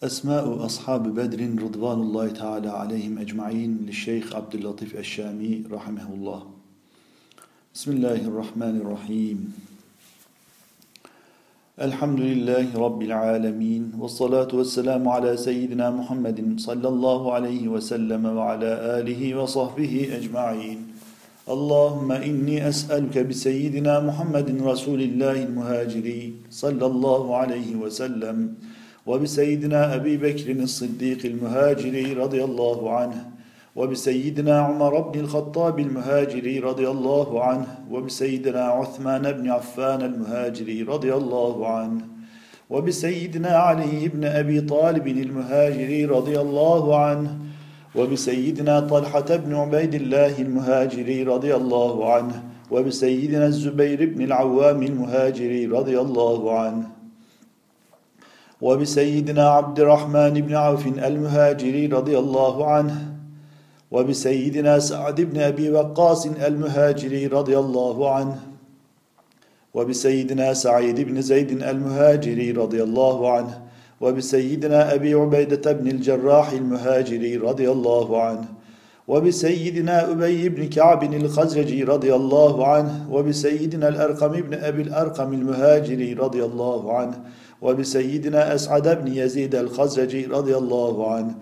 أسماء أصحاب بدر رضوان الله تعالى عليهم أجمعين للشيخ عبد اللطيف الشامي رحمه الله بسم الله الرحمن الرحيم الحمد لله رب العالمين والصلاة والسلام على سيدنا محمد صلى الله عليه وسلم وعلى آله وصحبه أجمعين اللهم إني أسألك بسيدنا محمد رسول الله المهاجرين صلى الله عليه وسلم وبسيدنا أبي بكر الصديق المهاجري رضي الله عنه وبسيدنا عمر بن الخطاب المهاجري رضي الله عنه وبسيدنا عثمان بن عفان المهاجري رضي الله عنه وبسيدنا علي بن أبي طالب المهاجري رضي الله عنه وبسيدنا طلحة بن عبيد الله المهاجري رضي الله عنه وبسيدنا الزبير بن العوام المهاجري رضي الله عنه. وبسيدنا عبد الرحمن بن عوف المهاجري رضي الله عنه وبسيدنا سعد بن أبي وقاص المهاجري رضي الله عنه وبسيدنا سعيد بن زيد المهاجري رضي الله عنه وبسيدنا أبي عبيدة بن الجراح المهاجري رضي الله عنه وبسيدنا أبي بن كعب الخزرجي رضي الله عنه وبسيدنا الأرقم بن أبي الأرقم المهاجري رضي الله عنه وبسيدنا أسعد بن يزيد الخزرجي رضي الله عنه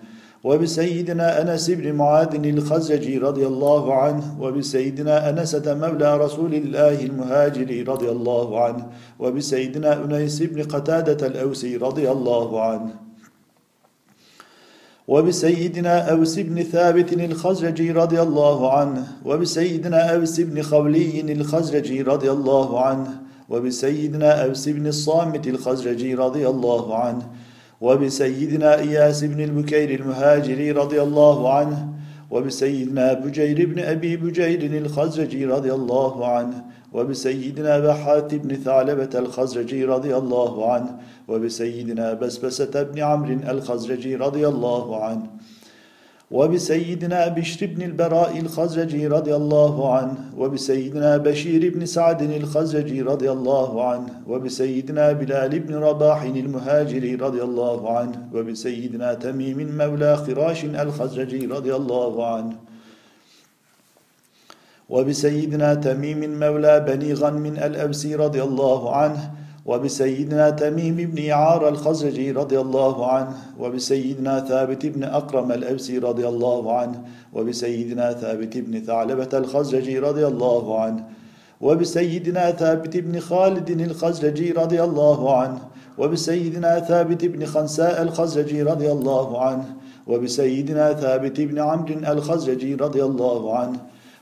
وبسيدنا أنس بن معاذ الخزرجي رضي الله عنه وبسيدنا أنسة مولى رسول الله المهاجري رضي الله عنه وبسيدنا أنيس بن قتادة الأوسي رضي الله عنه. وبسيدنا أوس بن ثابت الخزرجي رضي الله عنه وبسيدنا أوس بن خولي الخزرجي رضي الله عنه وبسيدنا أوس بن الصامت الخزرجي رضي الله عنه وبسيدنا إياس بن البكير المهاجري رضي الله عنه وبسيدنا بجير بن أبي بجير الخزرجي رضي الله عنه وبسيدنا بحات بن ثعلبة الخزرجي رضي الله عنه وبسيدنا بسبسة بن عمرو الخزرجي رضي الله عنه. وبسيدنا بشر بن البراء الخزرجي رضي الله عنه وبسيدنا بشير بن سعد الخزرجي رضي الله عنه وبسيدنا بلال بن رباح المهاجري رضي الله عنه وبسيدنا تميم مولى خراش الخزرجي رضي الله عنه وبسيدنا تميم مولى بني غنم الأبسي رضي الله عنه وبسيدنا تميم بن عار الخزرجي رضي الله عنه وبسيدنا ثابت بن أقرم الأوسي رضي الله عنه وبسيدنا ثابت بن ثعلبة الخزرجي رضي الله عنه وبسيدنا ثابت بن خالد الخزرجي رضي الله عنه وبسيدنا ثابت بن خنساء الخزرجي رضي الله عنه وبسيدنا ثابت بن عمرو الخزرجي رضي الله عنه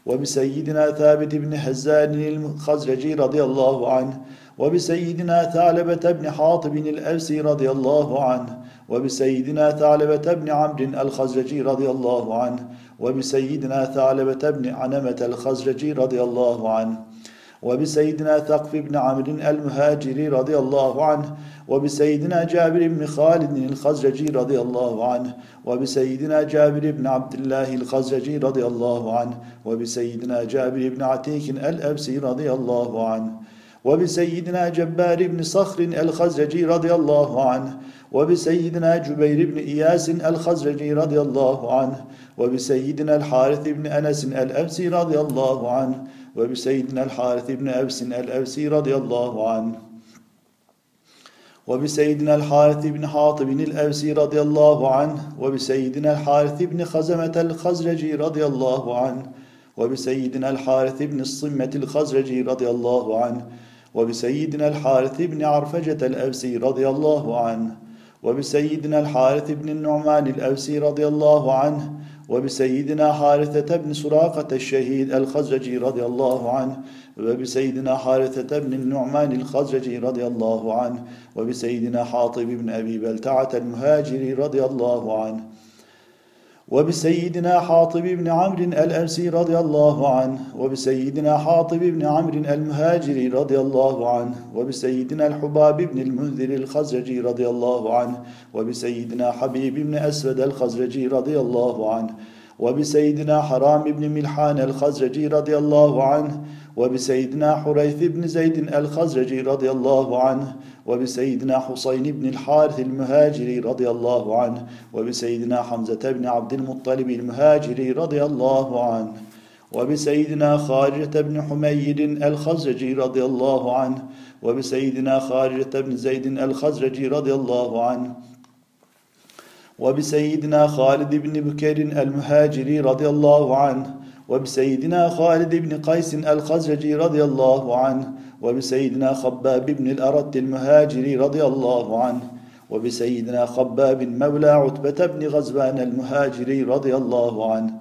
وبسيدنا ثابت بن حزان الخزرجي رضي الله عنه وبسيدنا ثعلبة بن حاطب الأوسي رضي الله عنه وبسيدنا ثعلبة بن عمرو الخزرجي رضي الله عنه وبسيدنا ثعلبة بن عنمة الخزرجي رضي الله عنه وبسيدنا ثقف بن عمرو المهاجري رضي الله عنه وبسيدنا جابر بن خالد الخزرجي رضي الله عنه وبسيدنا جابر بن عبد الله الخزرجي رضي الله عنه وبسيدنا جابر بن عتيك الأبسي رضي الله عنه. وبسيدنا جبار بن صخر الخزرجي رضي الله عنه وبسيدنا جبير بن إياس الخزرجي رضي الله عنه وبسيدنا الحارث بن أنس الأوسي رضي الله عنه وبسيدنا الحارث بن أوس الأوسي رضي الله عنه. وبسيدنا الحارث بن حاطب الأوسي رضي الله عنه وبسيدنا الحارث بن خزمة الخزرجي رضي الله عنه وبسيدنا الحارث بن الصمة الخزرجي رضي الله عنه وبسيدنا الحارث بن عرفجة الأوسي رضي الله عنه وبسيدنا الحارث بن النعمان الأوسي رضي الله عنه وبسيدنا حارثة بن سراقة الشهيد الخزرجي رضي الله عنه وبسيدنا حارثة بن النعمان الخزرجي رضي الله عنه وبسيدنا حاطب بن أبي بلتعة المهاجري رضي الله عنه وبسيدنا حاطب بن عمرو الأوسي رضي الله عنه وبسيدنا حاطب بن عمرو المهاجري رضي الله عنه وبسيدنا الحباب بن المنذر الخزرجي رضي الله عنه وبسيدنا حبيب بن أسود الخزرجي رضي الله عنه وبسيدنا حرام بن ملحان الخزرجي رضي الله عنه وبسيدنا حريث بن زيد الخزرجي رضي الله عنه وبسيدنا حسين بن الحارث المهاجري رضي الله عنه وبسيدنا حمزة بن عبد المطلب المهاجري رضي الله عنه وبسيدنا خارجة بن حميد الخزرجي رضي الله عنه وبسيدنا خارجة بن زيد الخزرجي رضي الله عنه وبسيدنا خالد بن بكير المهاجري رضي الله عنه وبسيدنا خالد بن قيس الخزرجي رضي الله عنه وبسيدنا خباب بن الأرت المهاجري رضي الله عنه وبسيدنا خباب مولى عتبة بن غزوان المهاجري رضي الله عنه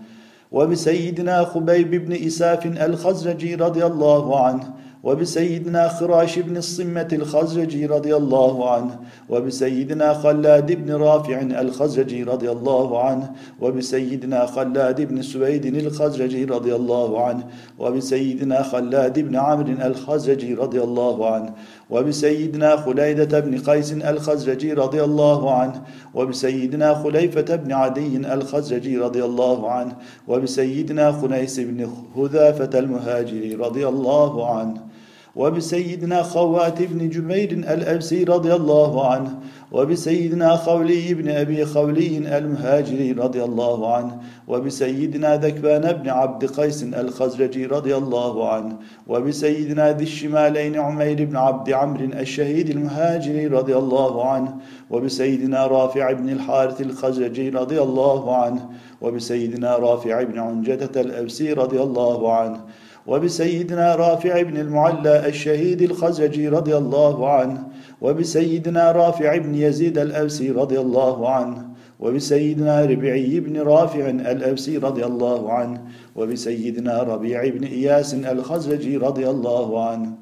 وبسيدنا خبيب بن إساف الخزرجي رضي الله عنه وبسيدنا خراش بن الصمة الخزرجي رضي الله عنه وبسيدنا خلاد بن رافع الخزرجي رضي الله عنه وبسيدنا خلاد بن سويد الخزرجي رضي الله عنه وبسيدنا خلاد بن عمرو الخزرجي رضي الله عنه وبسيدنا خليدة بن قيس الخزرجي رضي الله عنه وبسيدنا خليفة بن عدي الخزرجي رضي الله عنه وبسيدنا خنيس بن هذافة المهاجري رضي الله عنه. وبسيدنا خوات بن جبير الأبسي رضي الله عنه وبسيدنا خولي بن أبي خولي المهاجري رضي الله عنه وبسيدنا ذكبان بن عبد قيس الخزرجي رضي الله عنه وبسيدنا ذي الشمالين عمير بن عبد عمرو الشهيد المهاجري رضي الله عنه وبسيدنا رافع بن الحارث الخزرجي رضي الله عنه وبسيدنا رافع بن عنجدة الأبسي رضي الله عنه وبسيدنا رافع بن المعلى الشهيد الخزرجي رضي الله عنه وبسيدنا رافع بن يزيد الأوسي رضي الله عنه وبسيدنا ربيعي بن رافع الأوسي رضي الله عنه وبسيدنا ربيع بن إياس الخزرجي رضي الله عنه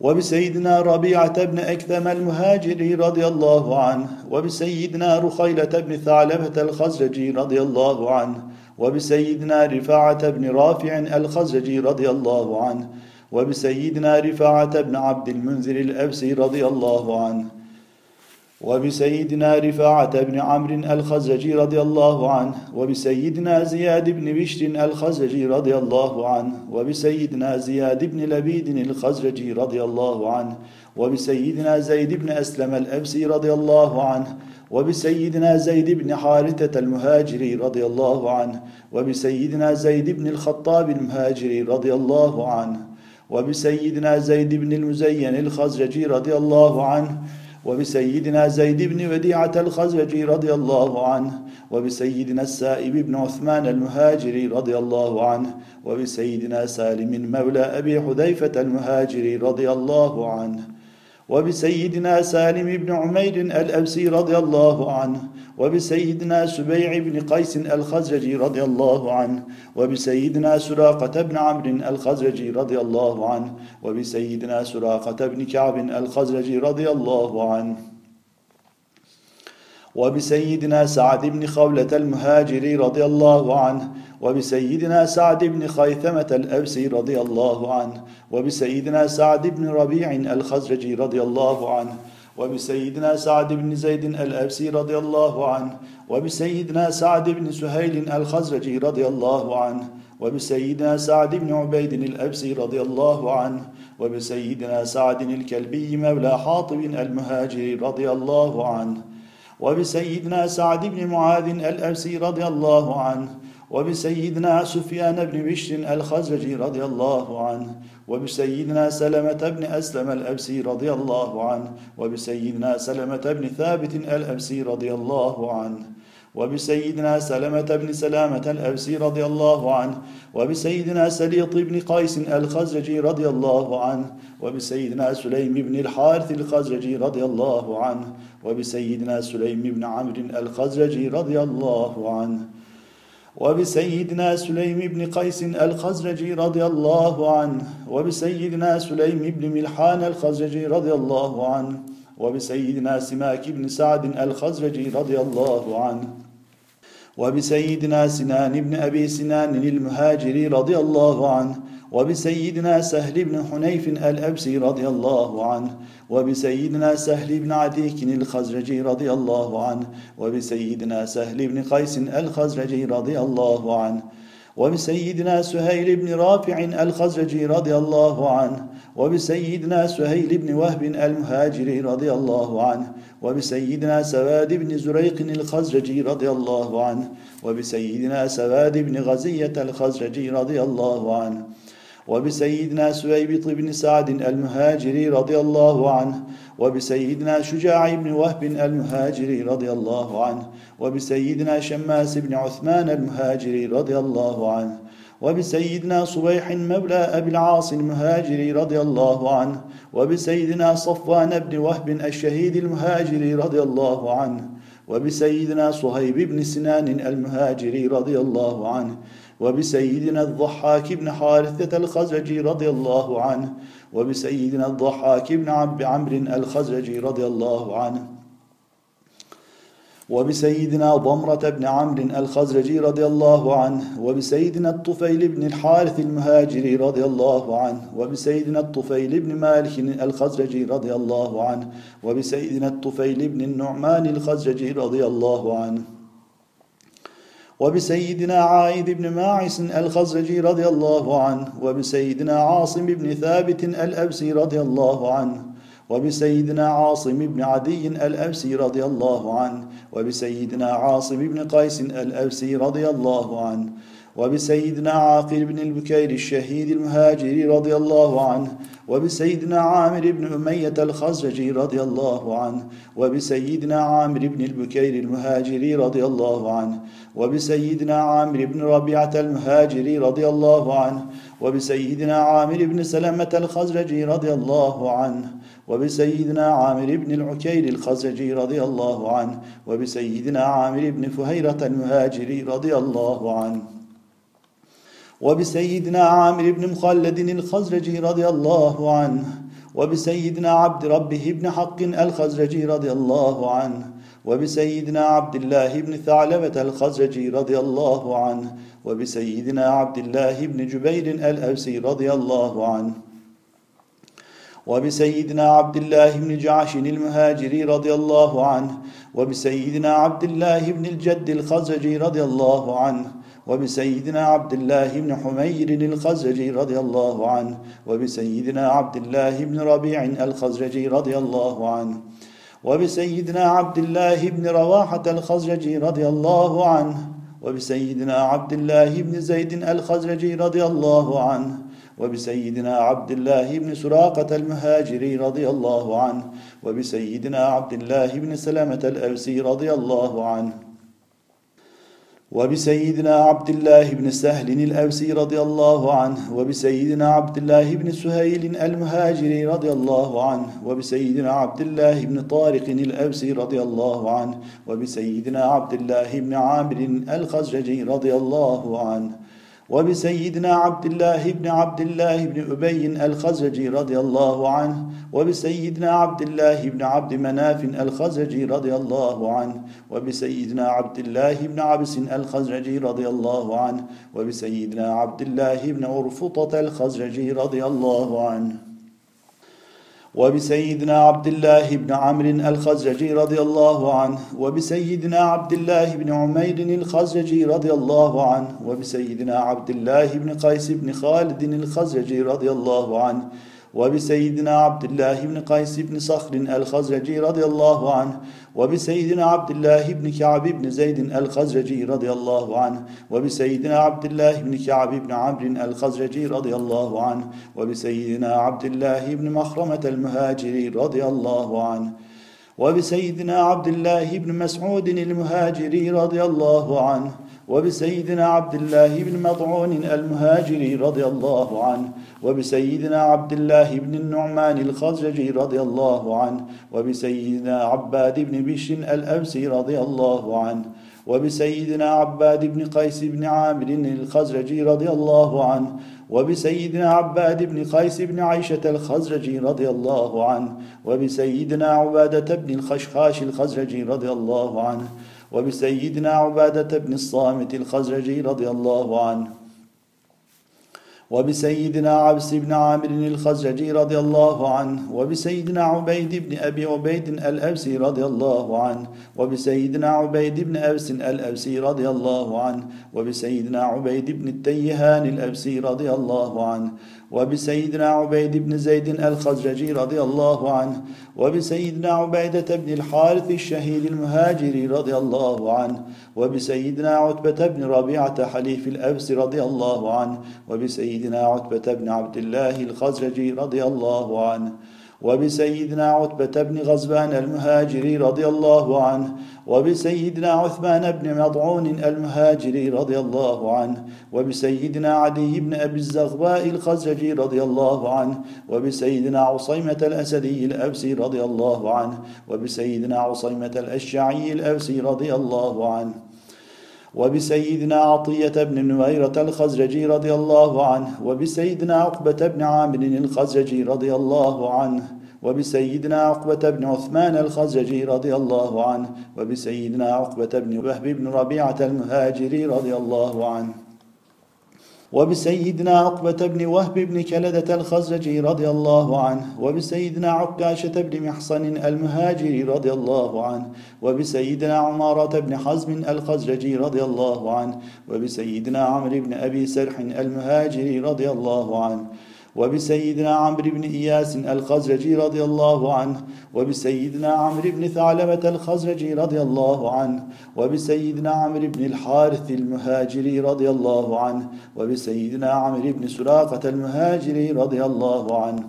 وبسيدنا ربيعة بن أكثم المهاجري رضي الله عنه وبسيدنا رخيلة بن ثعلبة الخزرجي رضي الله عنه وبسيدنا رفاعة بن رافع الخزرجي رضي الله عنه وبسيدنا رفاعة بن عبد المنذر الأبسي رضي الله عنه وبسيدنا رفاعة بن عمرو الخزرجي رضي الله عنه وبسيدنا زياد بن بشر الخزرجي رضي الله عنه وبسيدنا زياد بن لبيد الخزرجي رضي الله عنه وبسيدنا زيد بن أسلم الأبسي رضي الله عنه وبسيدنا زيد بن حارثة المهاجري رضي الله عنه وبسيدنا زيد بن الخطاب المهاجري رضي الله عنه وبسيدنا زيد بن المزين الخزرجي رضي الله عنه وبسيدنا زيد بن وديعة الخزرجي رضي الله عنه وبسيدنا السائب بن عثمان المهاجري رضي الله عنه وبسيدنا سالم مولى أبي حذيفة المهاجري رضي الله عنه. وبسيدنا سالم بن عمير الأبسي رضي الله عنه وبسيدنا سبيع بن قيس الخزرجي رضي الله عنه وبسيدنا سراقة بن عمرو الخزرجي رضي الله عنه وبسيدنا سراقة بن كعب الخزرجي رضي الله عنه. وبسيدنا سعد بن خولة المهاجري رضي الله عنه وبسيدنا سعد بن خيثمة الأبسي رضي الله عنه وبسيدنا سعد بن ربيع الخزرجي رضي الله عنه وبسيدنا سعد بن زيد الأبسي رضي الله عنه وبسيدنا سعد بن سهيل الخزرجي رضي الله عنه وبسيدنا سعد بن عبيد الأبسي رضي الله عنه وبسيدنا سعد الكلبي مولى حاطب المهاجري رضي الله عنه وبسيدنا سعد بن معاذ الأبسي رضي الله عنه وبسيدنا سفيان بن بشر الخزرجي رضي الله عنه وبسيدنا سلمة بن أسلم الأبسي رضي الله عنه وبسيدنا سلمة بن ثابت الأبسي رضي الله عنه وبسيدنا سلمة بن سلامة الأبسي رضي الله عنه وبسيدنا سليط بن قيس الخزرجي رضي الله عنه وبسيدنا سليم بن الحارث الخزرجي رضي الله عنه وبسيدنا سليم بن عمرو الخزرجي رضي الله عنه. وبسيدنا سليم بن قيس الخزرجي رضي الله عنه وبسيدنا سليم بن ملحان الخزرجي رضي الله عنه وبسيدنا سماك بن سعد الخزرجي رضي الله عنه وبسيدنا سنان بن أبي سنان المهاجري رضي الله عنه وبسيدنا سهل بن حنيف الأبسي رضي الله عنه وبسيدنا سهل بن عتيك الخزرجي رضي الله عنه وبسيدنا سهل بن قيس الخزرجي رضي الله عنه وبسيدنا سهيل بن رافع الخزرجي رضي الله عنه وبسيدنا سهيل بن وهب المهاجري رضي الله عنه وبسيدنا سواد بن زريق الخزرجي رضي الله عنه وبسيدنا سواد بن غزية الخزرجي رضي الله عنه. وبسيدنا سويبط بن سعد المهاجري رضي الله عنه وبسيدنا شجاع بن وهب المهاجري رضي الله عنه وبسيدنا شماس بن عثمان المهاجري رضي الله عنه وبسيدنا صبيح مولى أبي العاص المهاجري رضي الله عنه وبسيدنا صفوان بن وهب الشهيد المهاجري رضي الله عنه وبسيدنا صهيب بن سنان المهاجري رضي الله عنه وبسيدنا الضحاك بن حارثة الخزرجي رضي الله عنه وبسيدنا الضحاك بن عبد عمرو الخزرجي رضي الله عنه وبسيدنا ضمرة بن عمرو الخزرجي رضي الله عنه وبسيدنا الطفيل بن الحارث المهاجري رضي الله عنه وبسيدنا الطفيل بن مالك الخزرجي رضي الله عنه وبسيدنا الطفيل بن النعمان الخزرجي رضي الله عنه. وبسيدنا عائد بن ماعس الخزرجي رضي الله عنه وبسيدنا عاصم بن ثابت الأبسي رضي الله عنه وبسيدنا عاصم بن عدي الأبسي رضي الله عنه وبسيدنا عاصم بن قيس الأبسي رضي الله عنه وبسيدنا عاقل بن البكير الشهيد المهاجري رضي الله عنه وبسيدنا عامر بن أمية الخزرجي رضي الله عنه وبسيدنا عامر بن البكير المهاجري رضي الله عنه وبسيدنا عامر بن ربيعة المهاجري رضي الله عنه وبسيدنا عامر بن سلمة الخزرجي رضي الله عنه وبسيدنا عامر بن العكير الخزرجي رضي الله عنه وبسيدنا عامر بن فهيرة المهاجري رضي الله عنه. وبسيدنا عامر بن مخلد الخزرجي رضي الله عنه وبسيدنا عبد ربه بن حق الخزرجي رضي الله عنه وبسيدنا عبد الله بن ثعلبة الخزرجي رضي الله عنه وبسيدنا عبد الله بن جبير الأوسي رضي الله عنه وبسيدنا عبد الله بن جعش المهاجري رضي الله عنه وبسيدنا عبد الله بن الجد الخزرجي رضي الله عنه وبسيدنا عبد الله بن حمير الخزرجي رضي الله عنه وبسيدنا عبد الله بن ربيع الخزرجي رضي الله عنه وبسيدنا عبد الله بن رواحة الخزرجي رضي الله عنه وبسيدنا عبد الله بن زيد الخزرجي رضي الله عنه وبسيدنا عبد الله بن سراقة المهاجري رضي الله عنه وبسيدنا عبد الله بن سلامة الأوسي رضي الله عنه. وبسيدنا عبد الله بن سهل الأوسي رضي الله عنه وبسيدنا عبد الله بن سهيل المهاجري رضي الله عنه وبسيدنا عبد الله بن طارق الأوسي رضي الله عنه وبسيدنا عبد الله بن عامر الخزرجي رضي الله عنه وبسيدنا عبد الله بن عبد الله بن أبي الخزرجي رضي الله عنه وبسيدنا عبد الله بن عبد مناف الخزرجي رضي الله عنه وبسيدنا عبد الله بن عبس الخزرجي رضي الله عنه وبسيدنا عبد الله بن عرفطة الخزرجي رضي الله عنه. وبسيدنا عبد الله بن عمرو الخزرجي رضي الله عنه وبسيدنا عبد الله بن عمير الخزرجي رضي الله عنه وبسيدنا عبد الله بن قيس بن خالد الخزرجي رضي الله عنه وبسيدنا عبد الله بن قيس بن صخر الخزرجي رضي الله عنه وبسيدنا عبد الله بن كعب بن زيد الخزرجي رضي الله عنه وبسيدنا عبد الله بن كعب بن عمرو الخزرجي رضي الله عنه وبسيدنا عبد الله بن مخرمة المهاجري رضي الله عنه وبسيدنا عبد الله بن مسعود المهاجري رضي الله عنه وبسيدنا عبد الله بن مطعون المهاجري رضي الله عنه وبسيدنا عبد الله بن النعمان الخزرجي رضي الله عنه وبسيدنا عباد بن بشر الأوسي رضي الله عنه وبسيدنا عباد بن قيس بن عامر الخزرجي رضي الله عنه وبسيدنا عباد بن قيس بن عيشة الخزرجي رضي الله عنه وبسيدنا عبادة بن الخشخاش الخزرجي رضي الله عنه وبسيدنا عبادة بن الصامت الخزرجي رضي الله عنه. وبسيدنا عبس بن عامر الخزرجي رضي الله عنه. وبسيدنا عبيد بن أبي عبيد الأبسي رضي الله عنه. وبسيدنا عبيد بن أبس الأبسي رضي الله عنه. وبسيدنا عبيد بن التيهان الأبسي رضي الله عنه. وبسيدنا عبيد بن زيد الخزرجي رضي الله عنه وبسيدنا عبيدة بن الحارث الشهيد المهاجري رضي الله عنه وبسيدنا عتبة بن ربيعة حليف الأبس رضي الله عنه وبسيدنا عتبة بن عبد الله الخزرجي رضي الله عنه وبسيدنا عتبة بن غزبان المهاجري رضي الله عنه وبسيدنا عثمان بن مضعون المهاجري رضي الله عنه وبسيدنا علي بن أبي الزغباء الخزرجي رضي الله عنه وبسيدنا عصيمة الأسدي الأبسي رضي الله عنه وبسيدنا عصيمة الأشعي الأبسي رضي الله عنه وبسيدنا عطية بن نويرة الخزرجي رضي الله عنه وبسيدنا عقبة بن عامر الخزرجي رضي الله عنه وبسيدنا عقبة بن عثمان الخزرجي رضي الله عنه وبسيدنا عقبة بن وهب بن ربيعة المهاجري رضي الله عنه. وبسيدنا عقبة بن وهب بن كلدة الخزرجي رضي الله عنه وبسيدنا عكاشة بن محصن المهاجري رضي الله عنه وبسيدنا عمارة بن حزم الخزرجي رضي الله عنه وبسيدنا عمرو بن أبي سرح المهاجري رضي الله عنه. وبسيدنا عمرو بن إياس الخزرجي رضي الله عنه وبسيدنا عمرو بن ثعلبة الخزرجي رضي الله عنه وبسيدنا عمرو بن الحارث المهاجري رضي الله عنه وبسيدنا عمرو بن سراقة المهاجري رضي الله عنه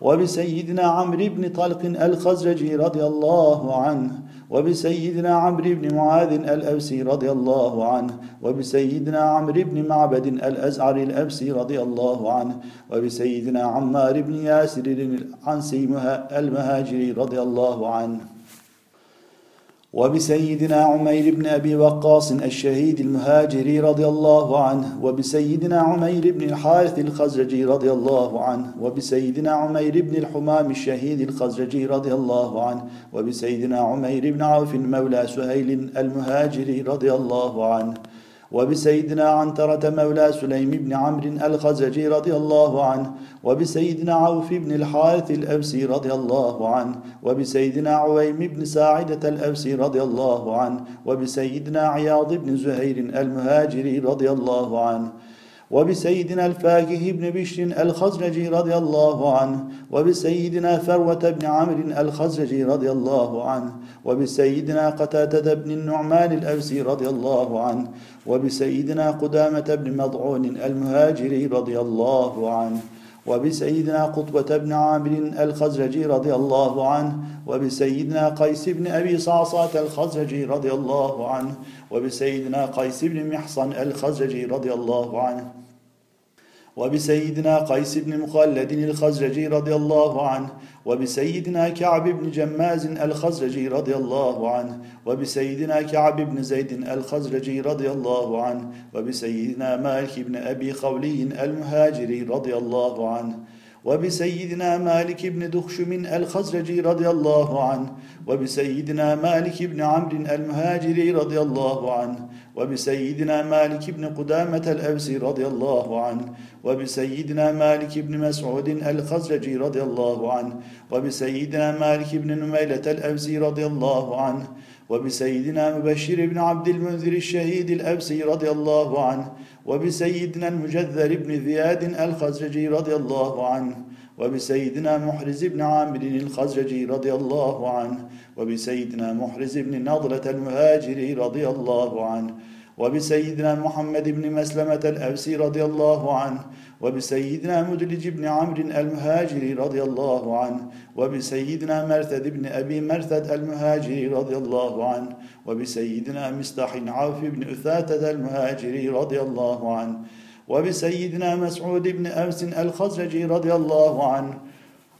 وبسيدنا عمرو بن طلق الخزرجي رضي الله عنه وبسيدنا عمرو بن معاذ الأوسي رضي الله عنه وبسيدنا عمرو بن معبد الأزعر الأبسي رضي الله عنه وبسيدنا عمار بن ياسر العنسي المهاجري رضي الله عنه. وبسيدنا عمير بن أبي وقاص الشهيد المهاجري رضي الله عنه وبسيدنا عمير بن الحارث الخزرجي رضي الله عنه وبسيدنا عمير بن الحمام الشهيد الخزرجي رضي الله عنه وبسيدنا عمير بن عوف مولى سهيل المهاجري رضي الله عنه. وبسيدنا عنترة مولى سليم بن عمرو الخزرجي رضي الله عنه وبسيدنا عوف بن الحارث الأبسي رضي الله عنه وبسيدنا عويم بن ساعدة الأبسي رضي الله عنه وبسيدنا عياض بن زهير المهاجري رضي الله عنه. وبسيدنا الفاكه بن بشر الخزرجي رضي الله عنه وبسيدنا فروة بن عمرو الخزرجي رضي الله عنه وبسيدنا قتادة بن النعمان الأوسي رضي الله عنه وبسيدنا قدامة بن مضعون المهاجري رضي الله عنه وبسيدنا قطبة بن عامر الخزرجي رضي الله عنه وبسيدنا قيس بن أبي صعصات الخزرجي رضي الله عنه وبسيدنا قيس بن محصن الخزرجي رضي الله عنه. وبسيدنا قيس بن مخلد الخزرجي رضي الله عنه وبسيدنا كعب بن جماز الخزرجي رضي الله عنه وبسيدنا كعب بن زيد الخزرجي رضي الله عنه وبسيدنا مالك بن أبي خولي المهاجري رضي الله عنه وبسيدنا مالك بن دخشم الخزرجي رضي الله عنه وبسيدنا مالك بن عمرو المهاجري رضي الله عنه وبسيدنا مالك بن قدامة الأوسي رضي الله عنه وبسيدنا مالك بن مسعود الخزرجي رضي الله عنه وبسيدنا مالك بن نميلة الأوسي رضي الله عنه وبسيدنا مبشر بن عبد المنذر الشهيد الأبسي رضي الله عنه وبسيدنا المجذر بن ذياد الخزرجي رضي الله عنه وبسيدنا محرز بن عامر الخزرجي رضي الله عنه وبسيدنا محرز بن نضلة المهاجري رضي الله عنه وبسيدنا محمد بن مسلمة الأوسي رضي الله عنه وبسيدنا مدلج بن عمرو المهاجري رضي الله عنه وبسيدنا مرثد بن أبي مرثد المهاجري رضي الله عنه وبسيدنا مستح عوف بن أثاتة المهاجري رضي الله عنه وبسيدنا مسعود بن أوس الخزرجي رضي الله عنه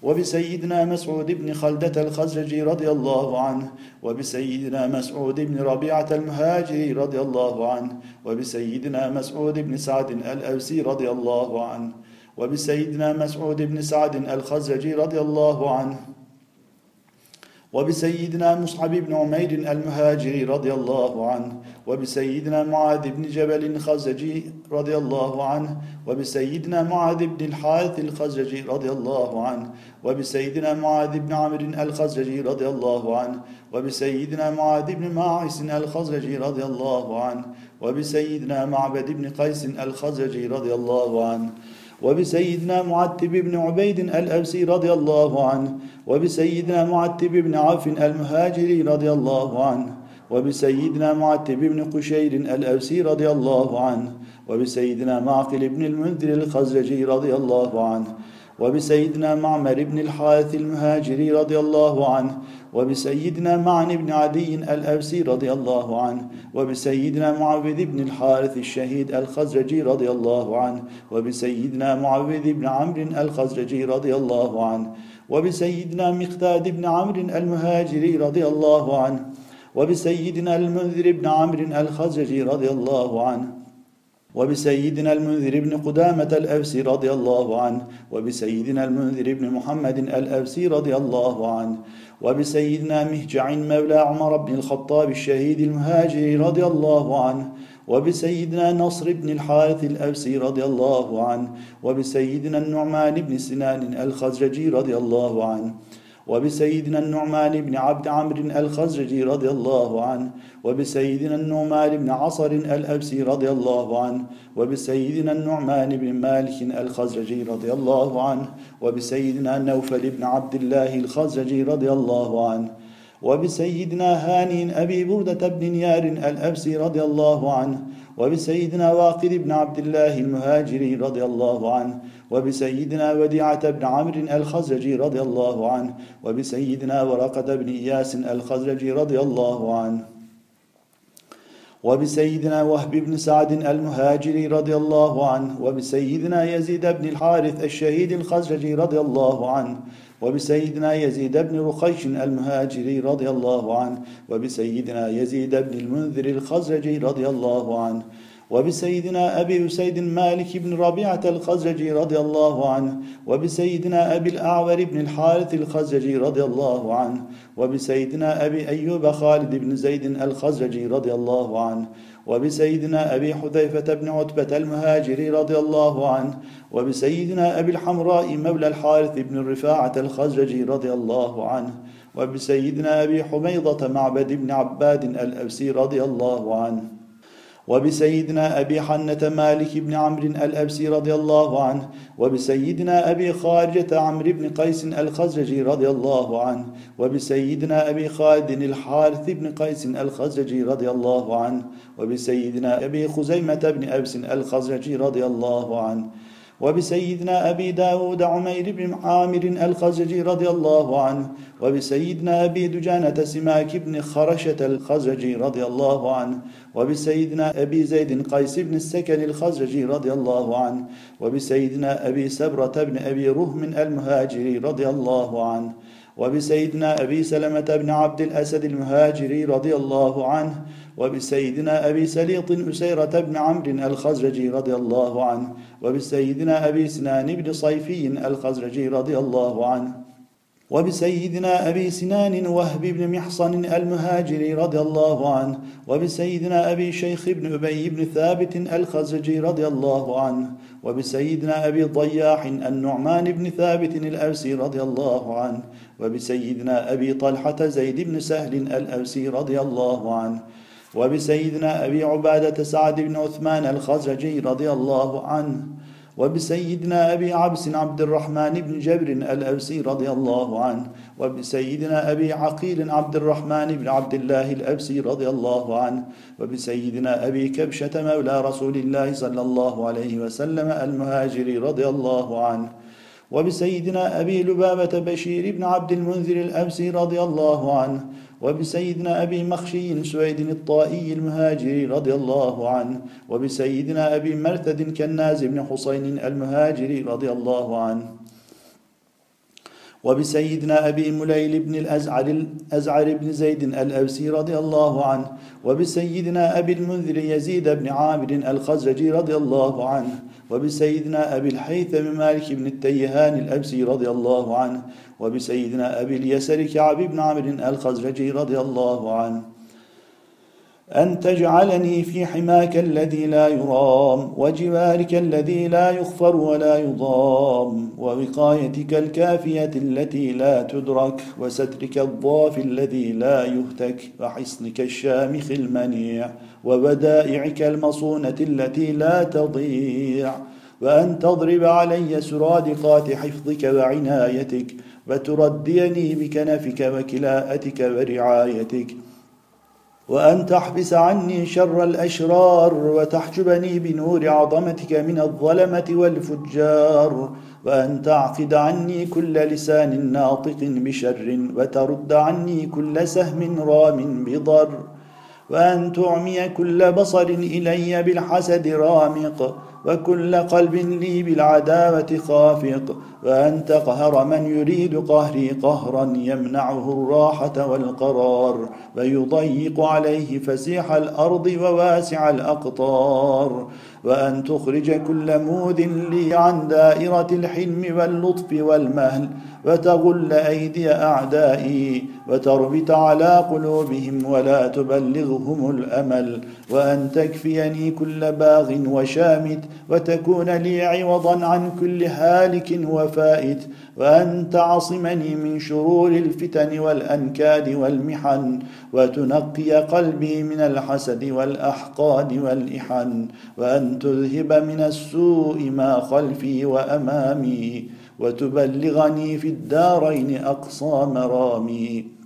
وبسيدنا مسعود بن خلدة الخزرجي رضي الله عنه وبسيدنا مسعود بن ربيعة المهاجري رضي الله عنه وبسيدنا مسعود بن سعد الأوسي رضي الله عنه وبسيدنا مسعود بن سعد الخزرجي رضي الله عنه وبسيدنا مصعب بن عمير المهاجري رضي الله عنه وبسيدنا معاذ بن جبل الخزجي رضي الله عنه وبسيدنا معاذ بن الحارث الخزرجي رضي الله عنه وبسيدنا معاذ بن عمرو الخزرجي رضي الله عنه وبسيدنا معاذ بن ماعس الخزرجي رضي الله عنه وبسيدنا معبد بن قيس الخزرجي رضي الله عنه. وبسيدنا معتب بن عبيد الأوسي رضي الله عنه وبسيدنا معتب بن عوف المهاجري رضي الله عنه وبسيدنا معتب بن قشير الأوسي رضي الله عنه وبسيدنا معقل بن المنذر الخزرجي رضي الله عنه وبسيدنا معمر بن الحارث المهاجري رضي الله عنه وبسيدنا معن بن عدي الأوسي رضي الله عنه وبسيدنا معوذ بن الحارث الشهيد الخزرجي رضي الله عنه وبسيدنا معوذ بن عمرو الخزرجي رضي الله عنه وبسيدنا مقتاد بن عمرو المهاجري رضي الله عنه وبسيدنا المنذر بن عمرو الخزرجي رضي الله عنه. وبسيدنا المنذر بن قدامة الأوسي رضي الله عنه وبسيدنا المنذر بن محمد الأوسي رضي الله عنه وبسيدنا مهجع مولى عمر بن الخطاب الشهيد المهاجر رضي الله عنه وبسيدنا نصر بن الحارث الأوسي رضي الله عنه وبسيدنا النعمان بن سنان الخزرجي رضي الله عنه. وبسيدنا النعمان بن عبد عمرو الخزرجي رضي الله عنه وبسيدنا النعمان بن عصر الأبسي رضي الله عنه وبسيدنا النعمان بن مالك الخزرجي رضي الله عنه وبسيدنا نوفل بن عبد الله الخزرجي رضي الله عنه وبسيدنا هاني أبي بردة بن نيار الأبسي رضي الله عنه وبسيدنا واقد بن عبد الله المهاجري رضي الله عنه وبسيدنا وديعة بن عمرو الخزرجي رضي الله عنه وبسيدنا ورقة بن إياس الخزرجي رضي الله عنه. وبسيدنا وهب بن سعد المهاجري رضي الله عنه وبسيدنا يزيد بن الحارث الشهيد الخزرجي رضي الله عنه وبسيدنا يزيد بن رخيش المهاجري رضي الله عنه وبسيدنا يزيد بن المنذر الخزرجي رضي الله عنه وبسيدنا أبي أسيد مالك بن ربيعة الخزرجي رضي الله عنه وبسيدنا أبي الأعور بن الحارث الخزرجي رضي الله عنه وبسيدنا أبي أيوب خالد بن زيد الخزرجي رضي الله عنه وبسيدنا أبي حذيفة بن عتبة المهاجري رضي الله عنه وبسيدنا أبي الحمراء مولى الحارث بن الرفاعة الخزرجي رضي الله عنه وبسيدنا أبي حميضة معبد بن عباد الأوسي رضي الله عنه. وبسيدنا أبي حنة مالك بن عمرو الأبسي رضي الله عنه وبسيدنا أبي خارجة عمرو بن قيس الخزرجي رضي الله عنه وبسيدنا أبي خالد الحارث بن قيس الخزرجي رضي الله عنه وبسيدنا أبي خزيمة بن أبس الخزرجي رضي الله عنه. وبسيدنا أبي داود عمير بن عامر الخزرجي رضي الله عنه وبسيدنا أبي دجانة سماك بن خرشة الخزرجي رضي الله عنه وبسيدنا أبي زيد قيس بن السكن الخزرجي رضي الله عنه وبسيدنا أبي سبرة بن أبي رهم المهاجري رضي الله عنه وبسيدنا أبي سلمة بن عبد الأسد المهاجري رضي الله عنه وبسيدنا أبي سليط أسيرة بن عمرو الخزرجي رضي الله عنه وبسيدنا أبي سنان بن صيفي الخزرجي رضي الله عنه وبسيدنا أبي سنان وهب بن محصن المهاجري رضي الله عنه وبسيدنا أبي شيخ بن أبي بن ثابت الخزرجي رضي الله عنه وبسيدنا أبي ضياح النعمان بن ثابت الأوسي رضي الله عنه وبسيدنا أبي طلحة زيد بن سهل الأوسي رضي الله عنه وبسيدنا أبي عبادة سعد بن عثمان الخزرجي رضي الله عنه وبسيدنا أبي عبس عبد الرحمن بن جبر الأوسي رضي الله عنه وبسيدنا أبي عقيل عبد الرحمن بن عبد الله الأوسي رضي الله عنه وبسيدنا أبي كبشة مولى رسول الله صلى الله عليه وسلم المهاجر رضي الله عنه وبسيدنا أبي لبابة بشير بن عبد المنذر الأوسي رضي الله عنه وبسيدنا أبي مخشي سويد الطائي المهاجري رضي الله عنه وبسيدنا أبي مرثد كناز بن حسين المهاجري رضي الله عنه. وبسيدنا أبي مليل بن الأزعر, الأزعر بن زيد الأوسي رضي الله عنه وبسيدنا أبي المنذر يزيد بن عامر الخزرجي رضي الله عنه وبسيدنا أبي الحيثم مالك بن التيهان الأبسي رضي الله عنه وبسيدنا أبي اليسر كعب بن عمرو الخزرجي رضي الله عنه. أن تجعلني في حماك الذي لا يرام وجوارك الذي لا يخفر ولا يضام ووقايتك الكافية التي لا تدرك وسترك الضاف الذي لا يهتك وحصنك الشامخ المنيع وبدائعك المصونة التي لا تضيع وأن تضرب علي سرادقات حفظك وعنايتك وترديني بكنفك وكلاءتك ورعايتك. وأن تحبس عني شر الأشرار وتحجبني بنور عظمتك من الظلمة والفجار وأن تعقد عني كل لسان ناطق بشر وترد عني كل سهم رام بضر. وأن تعمي كل بصر إلي بالحسد رامق وكل قلب لي بالعداوة خافق وأن تقهر من يريد قهري قهرا يمنعه الراحة والقرار ويضيق عليه فسيح الأرض وواسع الأقطار. وأن تخرج كل موذ لي عن دائرة الحلم واللطف والمهل وتغل أيدي أعدائي وتربت على قلوبهم ولا تبلغهم الأمل وأن تكفيني كل باغ وشامت وتكون لي عوضا عن كل هالك وفائت وأن تعصمني من شرور الفتن والأنكاد والمحن وتنقي قلبي من الحسد والأحقاد والإحن وأن تذهب من السوء ما خلفي وأمامي وتبلغني في الدارين أقصى مرامي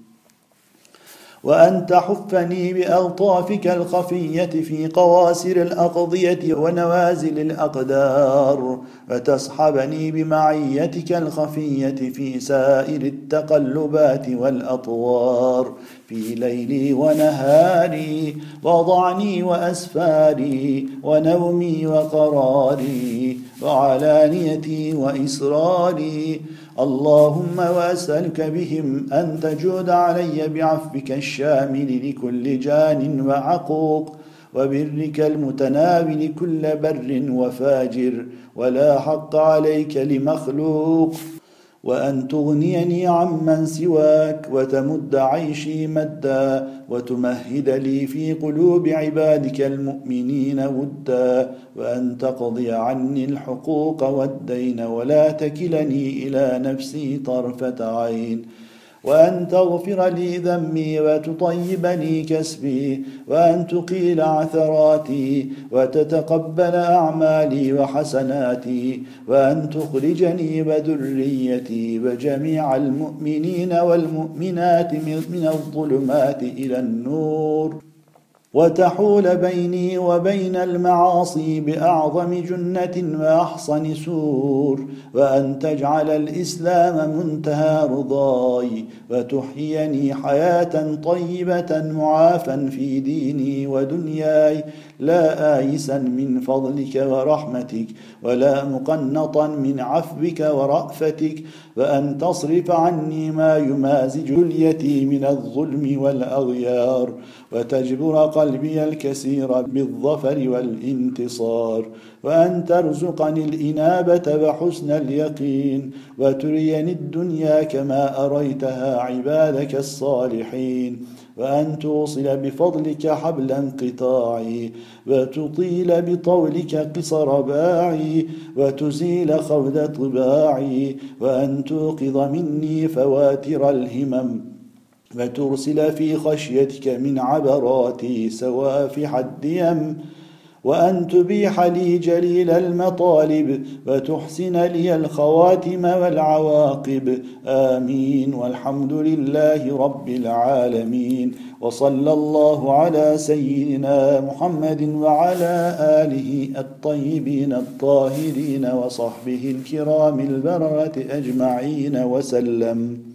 وأن تحفني بألطافك الخفية في قواسر الأقضية ونوازل الأقدار وتصحبني بمعيتك الخفية في سائر التقلبات والأطوار. في ليلي ونهاري وضعني وأسفاري ونومي وقراري وعلانيتي وإسراري اللهم واسألك بهم أن تجود علي بعفوك الشامل لكل جان وعقوق وبرك المتناول كل بر وفاجر ولا حق عليك لمخلوق. وأن تغنيني عمن سواك وتمد عيشي مدا وتمهد لي في قلوب عبادك المؤمنين ودا وأن تقضي عني الحقوق والدين ولا تكلني إلى نفسي طرفة عين وأن تغفر لي ذنبي وتطيبني كسبي وأن تقيل عثراتي وتتقبل أعمالي وحسناتي وأن تخرجني وذريتي وجميع المؤمنين والمؤمنات من الظلمات إلى النور. وتحول بيني وبين المعاصي بأعظم جنة وأحصن سور وأن تجعل الإسلام منتهى رضاي وتحييني حياة طيبة معافا في ديني ودنياي. لا آيسا من فضلك ورحمتك ولا مقنطا من عفوك ورأفتك وأن تصرف عني ما يمازج اليتي من الظلم والأغيار وتجبر قلبي الكثير بالظفر والانتصار وأن ترزقني الإنابة وحسن اليقين وتريني الدنيا كما أريتها عبادك الصالحين. وأن توصل بفضلك حبل انقطاعي وتطيل بطولك قصر باعي وتزيل خود طباعي وأن توقظ مني فواتر الهمم وترسل في خشيتك من عبراتي سوافح الديم. وأن تبيح لي جليل المطالب وتحسن لي الخواتم والعواقب. آمين. والحمد لله رب العالمين. وصلى الله على سيدنا محمد وعلى آله الطيبين الطاهرين وصحبه الكرام البررة أجمعين وسلم.